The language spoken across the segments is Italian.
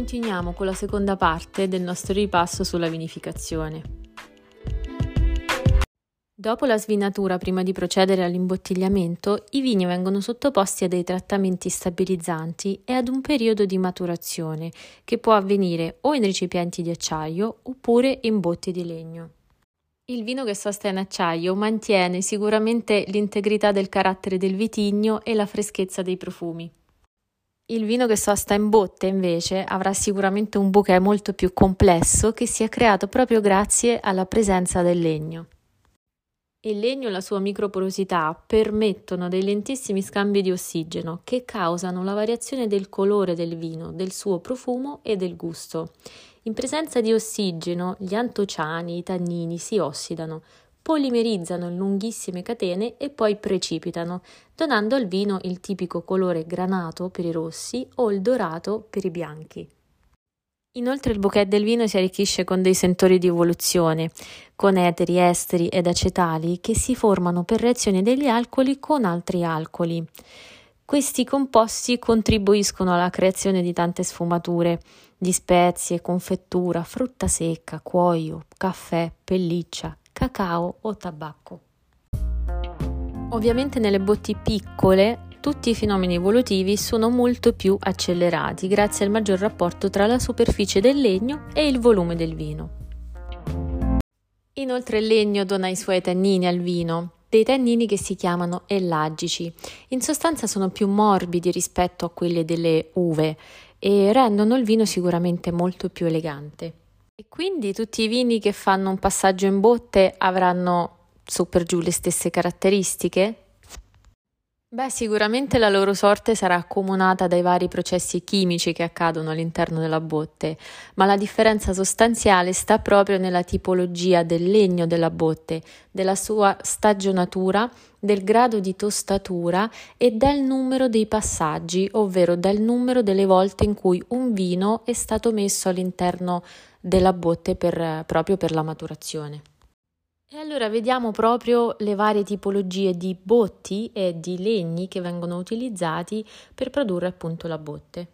continuiamo con la seconda parte del nostro ripasso sulla vinificazione. Dopo la svinatura, prima di procedere all'imbottigliamento, i vini vengono sottoposti a dei trattamenti stabilizzanti e ad un periodo di maturazione che può avvenire o in recipienti di acciaio oppure in botti di legno. Il vino che sosta in acciaio mantiene sicuramente l'integrità del carattere del vitigno e la freschezza dei profumi. Il vino che sosta in botte invece avrà sicuramente un bouquet molto più complesso che si è creato proprio grazie alla presenza del legno. Il legno e la sua microporosità permettono dei lentissimi scambi di ossigeno che causano la variazione del colore del vino, del suo profumo e del gusto. In presenza di ossigeno, gli antociani, i tannini si ossidano, polimerizzano in lunghissime catene e poi precipitano, donando al vino il tipico colore granato per i rossi o il dorato per i bianchi. Inoltre il bouquet del vino si arricchisce con dei sentori di evoluzione, con eteri, esteri ed acetali che si formano per reazione degli alcoli con altri alcoli. Questi composti contribuiscono alla creazione di tante sfumature, di spezie, confettura, frutta secca, cuoio, caffè, pelliccia, cacao o tabacco. Ovviamente nelle botti piccole tutti i fenomeni evolutivi sono molto più accelerati grazie al maggior rapporto tra la superficie del legno e il volume del vino. Inoltre il legno dona i suoi tannini al vino, dei tannini che si chiamano ellagici. In sostanza sono più morbidi rispetto a quelli delle uve e rendono il vino sicuramente molto più elegante. E quindi tutti i vini che fanno un passaggio in botte avranno su per giù le stesse caratteristiche? Beh, sicuramente la loro sorte sarà accomunata dai vari processi chimici che accadono all'interno della botte, ma la differenza sostanziale sta proprio nella tipologia del legno della botte, della sua stagionatura, del grado di tostatura e del numero dei passaggi, ovvero del numero delle volte in cui un vino è stato messo all'interno della botte per, proprio per la maturazione. E allora vediamo proprio le varie tipologie di botti e di legni che vengono utilizzati per produrre appunto la botte.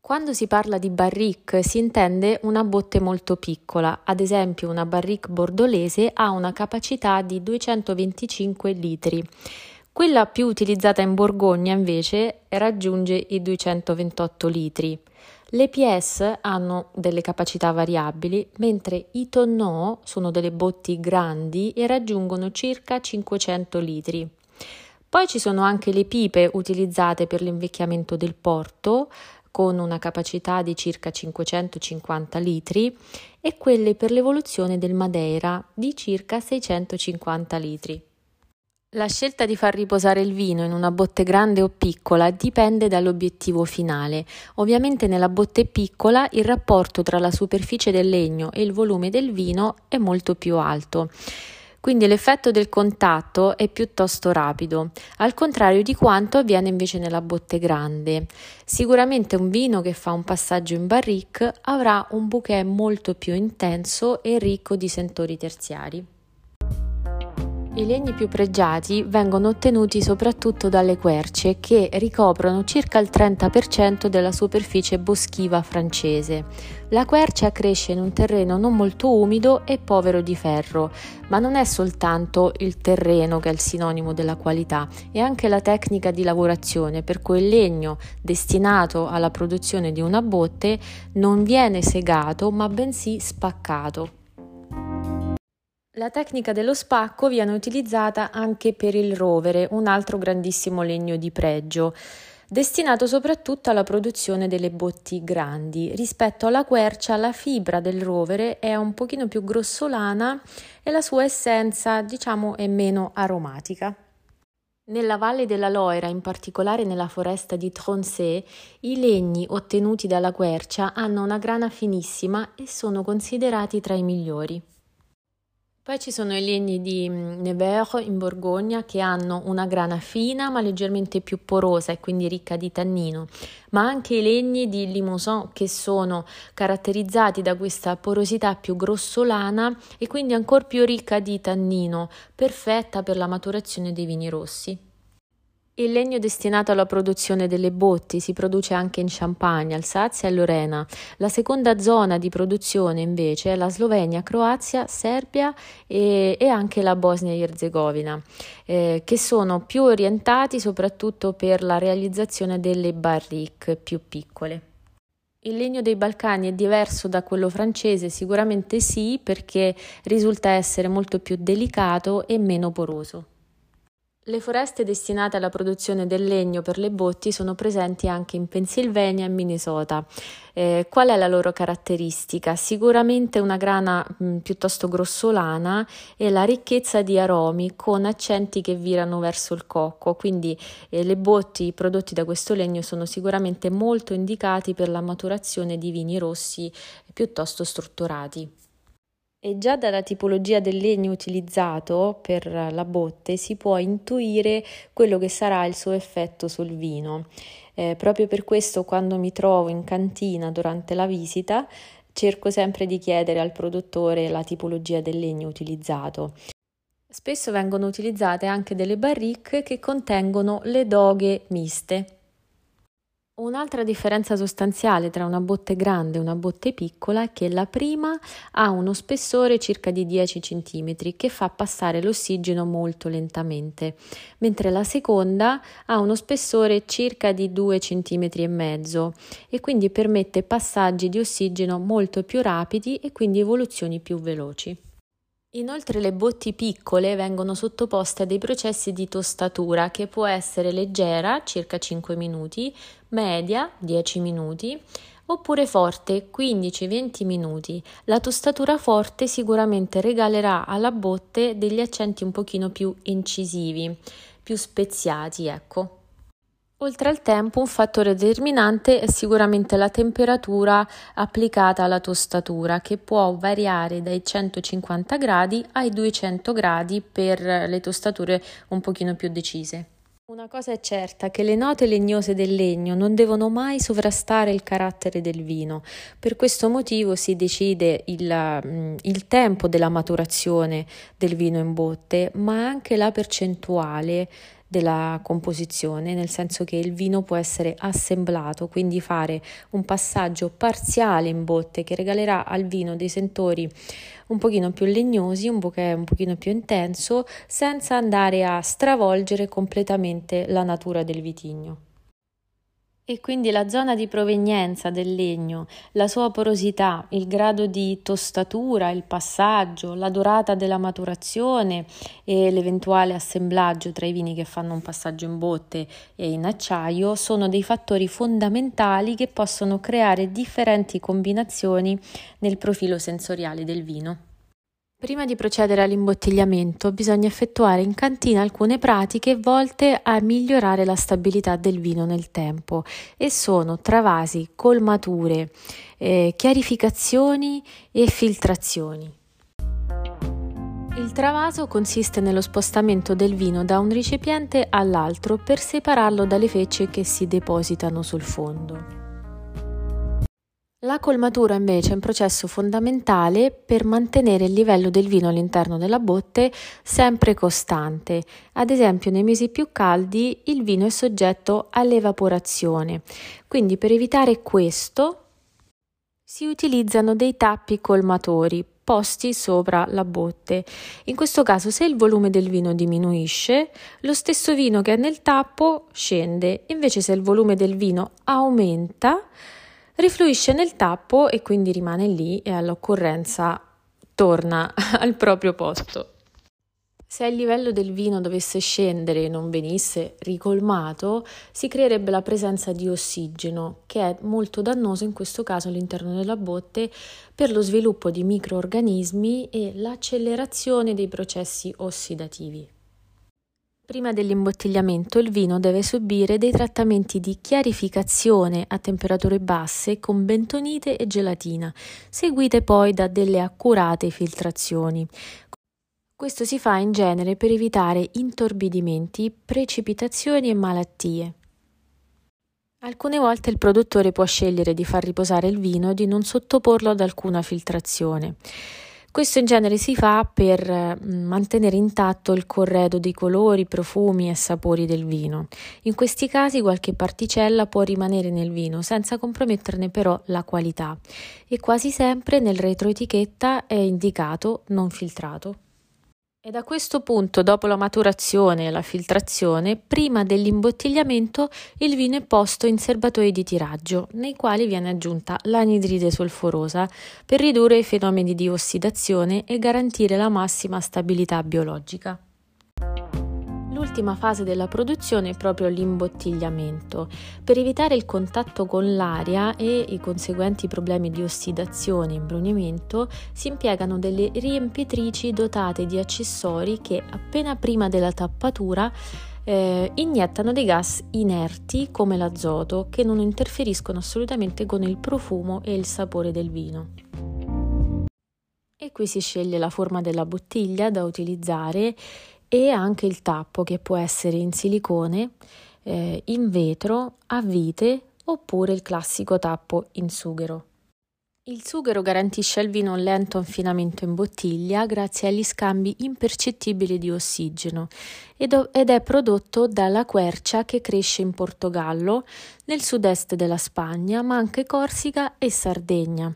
Quando si parla di barrique si intende una botte molto piccola, ad esempio una barrique bordolese ha una capacità di 225 litri. Quella più utilizzata in Borgogna invece raggiunge i 228 litri. Le PS hanno delle capacità variabili, mentre i tonneau sono delle botti grandi e raggiungono circa 500 litri. Poi ci sono anche le pipe utilizzate per l'invecchiamento del porto, con una capacità di circa 550 litri, e quelle per l'evoluzione del Madeira di circa 650 litri. La scelta di far riposare il vino in una botte grande o piccola dipende dall'obiettivo finale. Ovviamente nella botte piccola il rapporto tra la superficie del legno e il volume del vino è molto più alto. Quindi l'effetto del contatto è piuttosto rapido, al contrario di quanto avviene invece nella botte grande. Sicuramente un vino che fa un passaggio in barrique avrà un bouquet molto più intenso e ricco di sentori terziari. I legni più pregiati vengono ottenuti soprattutto dalle querce che ricoprono circa il 30% della superficie boschiva francese. La quercia cresce in un terreno non molto umido e povero di ferro, ma non è soltanto il terreno che è il sinonimo della qualità, è anche la tecnica di lavorazione per cui il legno destinato alla produzione di una botte non viene segato ma bensì spaccato. La tecnica dello spacco viene utilizzata anche per il rovere, un altro grandissimo legno di pregio, destinato soprattutto alla produzione delle botti grandi. Rispetto alla quercia, la fibra del rovere è un pochino più grossolana e la sua essenza, diciamo, è meno aromatica. Nella valle della Loira, in particolare nella foresta di Troncé, i legni ottenuti dalla quercia hanno una grana finissima e sono considerati tra i migliori. Poi ci sono i legni di mm, Nevers in Borgogna che hanno una grana fina ma leggermente più porosa e quindi ricca di tannino, ma anche i legni di Limousin che sono caratterizzati da questa porosità più grossolana e quindi ancora più ricca di tannino, perfetta per la maturazione dei vini rossi. Il legno destinato alla produzione delle botti si produce anche in Champagne, Alsazia e Lorena. La seconda zona di produzione invece è la Slovenia, Croazia, Serbia e, e anche la Bosnia e Erzegovina, eh, che sono più orientati soprattutto per la realizzazione delle barrique più piccole. Il legno dei Balcani è diverso da quello francese? Sicuramente sì, perché risulta essere molto più delicato e meno poroso. Le foreste destinate alla produzione del legno per le botti sono presenti anche in Pennsylvania e Minnesota. Eh, qual è la loro caratteristica? Sicuramente una grana mh, mm, piuttosto grossolana e la ricchezza di aromi con accenti che virano verso il cocco, quindi eh, le botti prodotti da questo legno sono sicuramente molto indicati per la maturazione di vini rossi piuttosto strutturati. E già dalla tipologia del legno utilizzato per la botte si può intuire quello che sarà il suo effetto sul vino. Eh, proprio per questo quando mi trovo in cantina durante la visita cerco sempre di chiedere al produttore la tipologia del legno utilizzato. Spesso vengono utilizzate anche delle barrique che contengono le doghe miste, Un'altra differenza sostanziale tra una botte grande e una botte piccola è che la prima ha uno spessore circa di 10 cm che fa passare l'ossigeno molto lentamente, mentre la seconda ha uno spessore circa di 2 cm e mezzo e quindi permette passaggi di ossigeno molto più rapidi e quindi evoluzioni più veloci. Inoltre le botti piccole vengono sottoposte a dei processi di tostatura che può essere leggera, circa 5 minuti, media, 10 minuti, oppure forte, 15-20 minuti. La tostatura forte sicuramente regalerà alla botte degli accenti un pochino più incisivi, più speziati, ecco. Oltre al tempo, un fattore determinante è sicuramente la temperatura applicata alla tostatura, che può variare dai 150 gradi ai 200 gradi per le tostature un pochino più decise. Una cosa è certa, che le note legnose del legno non devono mai sovrastare il carattere del vino. Per questo motivo si decide il, mm, il tempo della maturazione del vino in botte, ma anche la percentuale della composizione, nel senso che il vino può essere assemblato, quindi fare un passaggio parziale in botte che regalerà al vino dei sentori un pochino più legnosi, un bouquet un pochino più intenso, senza andare a stravolgere completamente la natura del vitigno e quindi la zona di provenienza del legno, la sua porosità, il grado di tostatura, il passaggio, la durata della maturazione e l'eventuale assemblaggio tra i vini che fanno un passaggio in botte e in acciaio sono dei fattori fondamentali che possono creare differenti combinazioni nel profilo sensoriale del vino. Prima di procedere all'imbottigliamento bisogna effettuare in cantina alcune pratiche volte a migliorare la stabilità del vino nel tempo e sono travasi, colmature, eh, chiarificazioni e filtrazioni. Il travaso consiste nello spostamento del vino da un recipiente all'altro per separarlo dalle fecce che si depositano sul fondo. La colmatura invece è un processo fondamentale per mantenere il livello del vino all'interno della botte sempre costante. Ad esempio nei mesi più caldi il vino è soggetto all'evaporazione, quindi per evitare questo si utilizzano dei tappi colmatori posti sopra la botte. In questo caso se il volume del vino diminuisce, lo stesso vino che è nel tappo scende, invece se il volume del vino aumenta, rifluisce nel tappo e quindi rimane lì e all'occorrenza torna al proprio posto. Se il livello del vino dovesse scendere e non venisse ricolmato, si creerebbe la presenza di ossigeno, che è molto dannoso in questo caso all'interno della botte per lo sviluppo di microorganismi e l'accelerazione dei processi ossidativi. Prima dell'imbottigliamento il vino deve subire dei trattamenti di chiarificazione a temperature basse con bentonite e gelatina, seguite poi da delle accurate filtrazioni. Questo si fa in genere per evitare intorbidimenti, precipitazioni e malattie. Alcune volte il produttore può scegliere di far riposare il vino e di non sottoporlo ad alcuna filtrazione. Questo in genere si fa per mm, mantenere intatto il corredo di colori, profumi e sapori del vino. In questi casi qualche particella può rimanere nel vino senza comprometterne però la qualità e quasi sempre nel retroetichetta è indicato non filtrato. E da questo punto, dopo la maturazione e la filtrazione, prima dell'imbottigliamento, il vino è posto in serbatoi di tiraggio, nei quali viene aggiunta l'anidride solforosa per ridurre i fenomeni di ossidazione e garantire la massima stabilità biologica. L'ultima fase della produzione è proprio l'imbottigliamento. Per evitare il contatto con l'aria e i conseguenti problemi di ossidazione e imbrunimento si impiegano delle riempitrici dotate di accessori che appena prima della tappatura eh, iniettano dei gas inerti come l'azoto che non interferiscono assolutamente con il profumo e il sapore del vino. E qui si sceglie la forma della bottiglia da utilizzare e anche il tappo che può essere in silicone, eh, in vetro, a vite oppure il classico tappo in sughero. Il sughero garantisce al vino un lento affinamento in bottiglia grazie agli scambi impercettibili di ossigeno ed è prodotto dalla quercia che cresce in Portogallo, nel sud-est della Spagna, ma anche Corsica e Sardegna.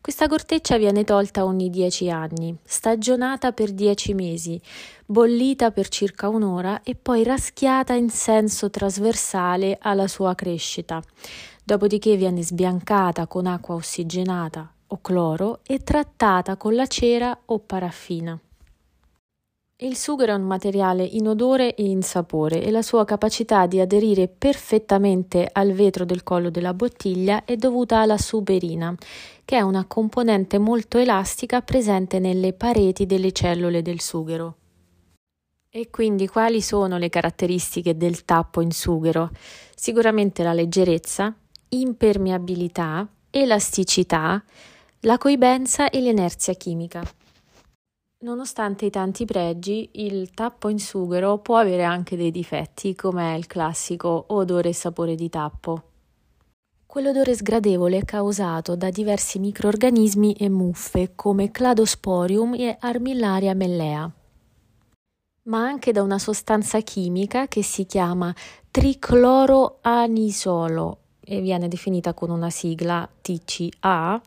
Questa corteccia viene tolta ogni 10 anni, stagionata per 10 mesi, bollita per circa un'ora e poi raschiata in senso trasversale alla sua crescita dopodiché viene sbiancata con acqua ossigenata o cloro e trattata con la cera o paraffina. Il sughero è un materiale inodore e insapore e la sua capacità di aderire perfettamente al vetro del collo della bottiglia è dovuta alla suberina, che è una componente molto elastica presente nelle pareti delle cellule del sughero. E quindi quali sono le caratteristiche del tappo in sughero? Sicuramente la leggerezza, impermeabilità, elasticità, la coibenza e l'inerzia chimica. Nonostante i tanti pregi, il tappo in sughero può avere anche dei difetti, come il classico odore e sapore di tappo. Quell'odore sgradevole è causato da diversi microorganismi e muffe come Cladosporium e Armillaria mellea, ma anche da una sostanza chimica che si chiama tricloroanisolo e viene definita con una sigla TCA,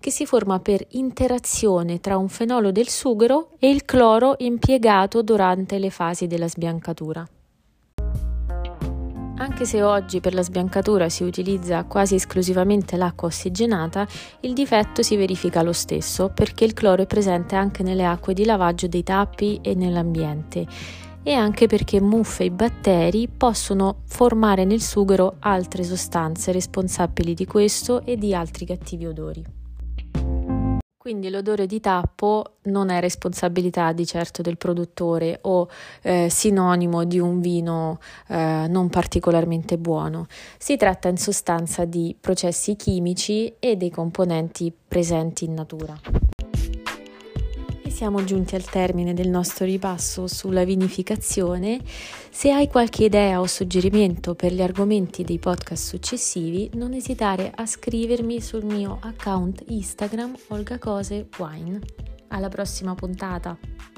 che si forma per interazione tra un fenolo del sughero e il cloro impiegato durante le fasi della sbiancatura. Anche se oggi per la sbiancatura si utilizza quasi esclusivamente l'acqua ossigenata, il difetto si verifica lo stesso perché il cloro è presente anche nelle acque di lavaggio dei tappi e nell'ambiente e anche perché muffe e batteri possono formare nel sughero altre sostanze responsabili di questo e di altri cattivi odori. Quindi l'odore di tappo non è responsabilità di certo del produttore o eh, sinonimo di un vino eh, non particolarmente buono. Si tratta in sostanza di processi chimici e dei componenti presenti in natura siamo giunti al termine del nostro ripasso sulla vinificazione. Se hai qualche idea o suggerimento per gli argomenti dei podcast successivi, non esitare a scrivermi sul mio account Instagram Olga Cose Wine. Alla prossima puntata!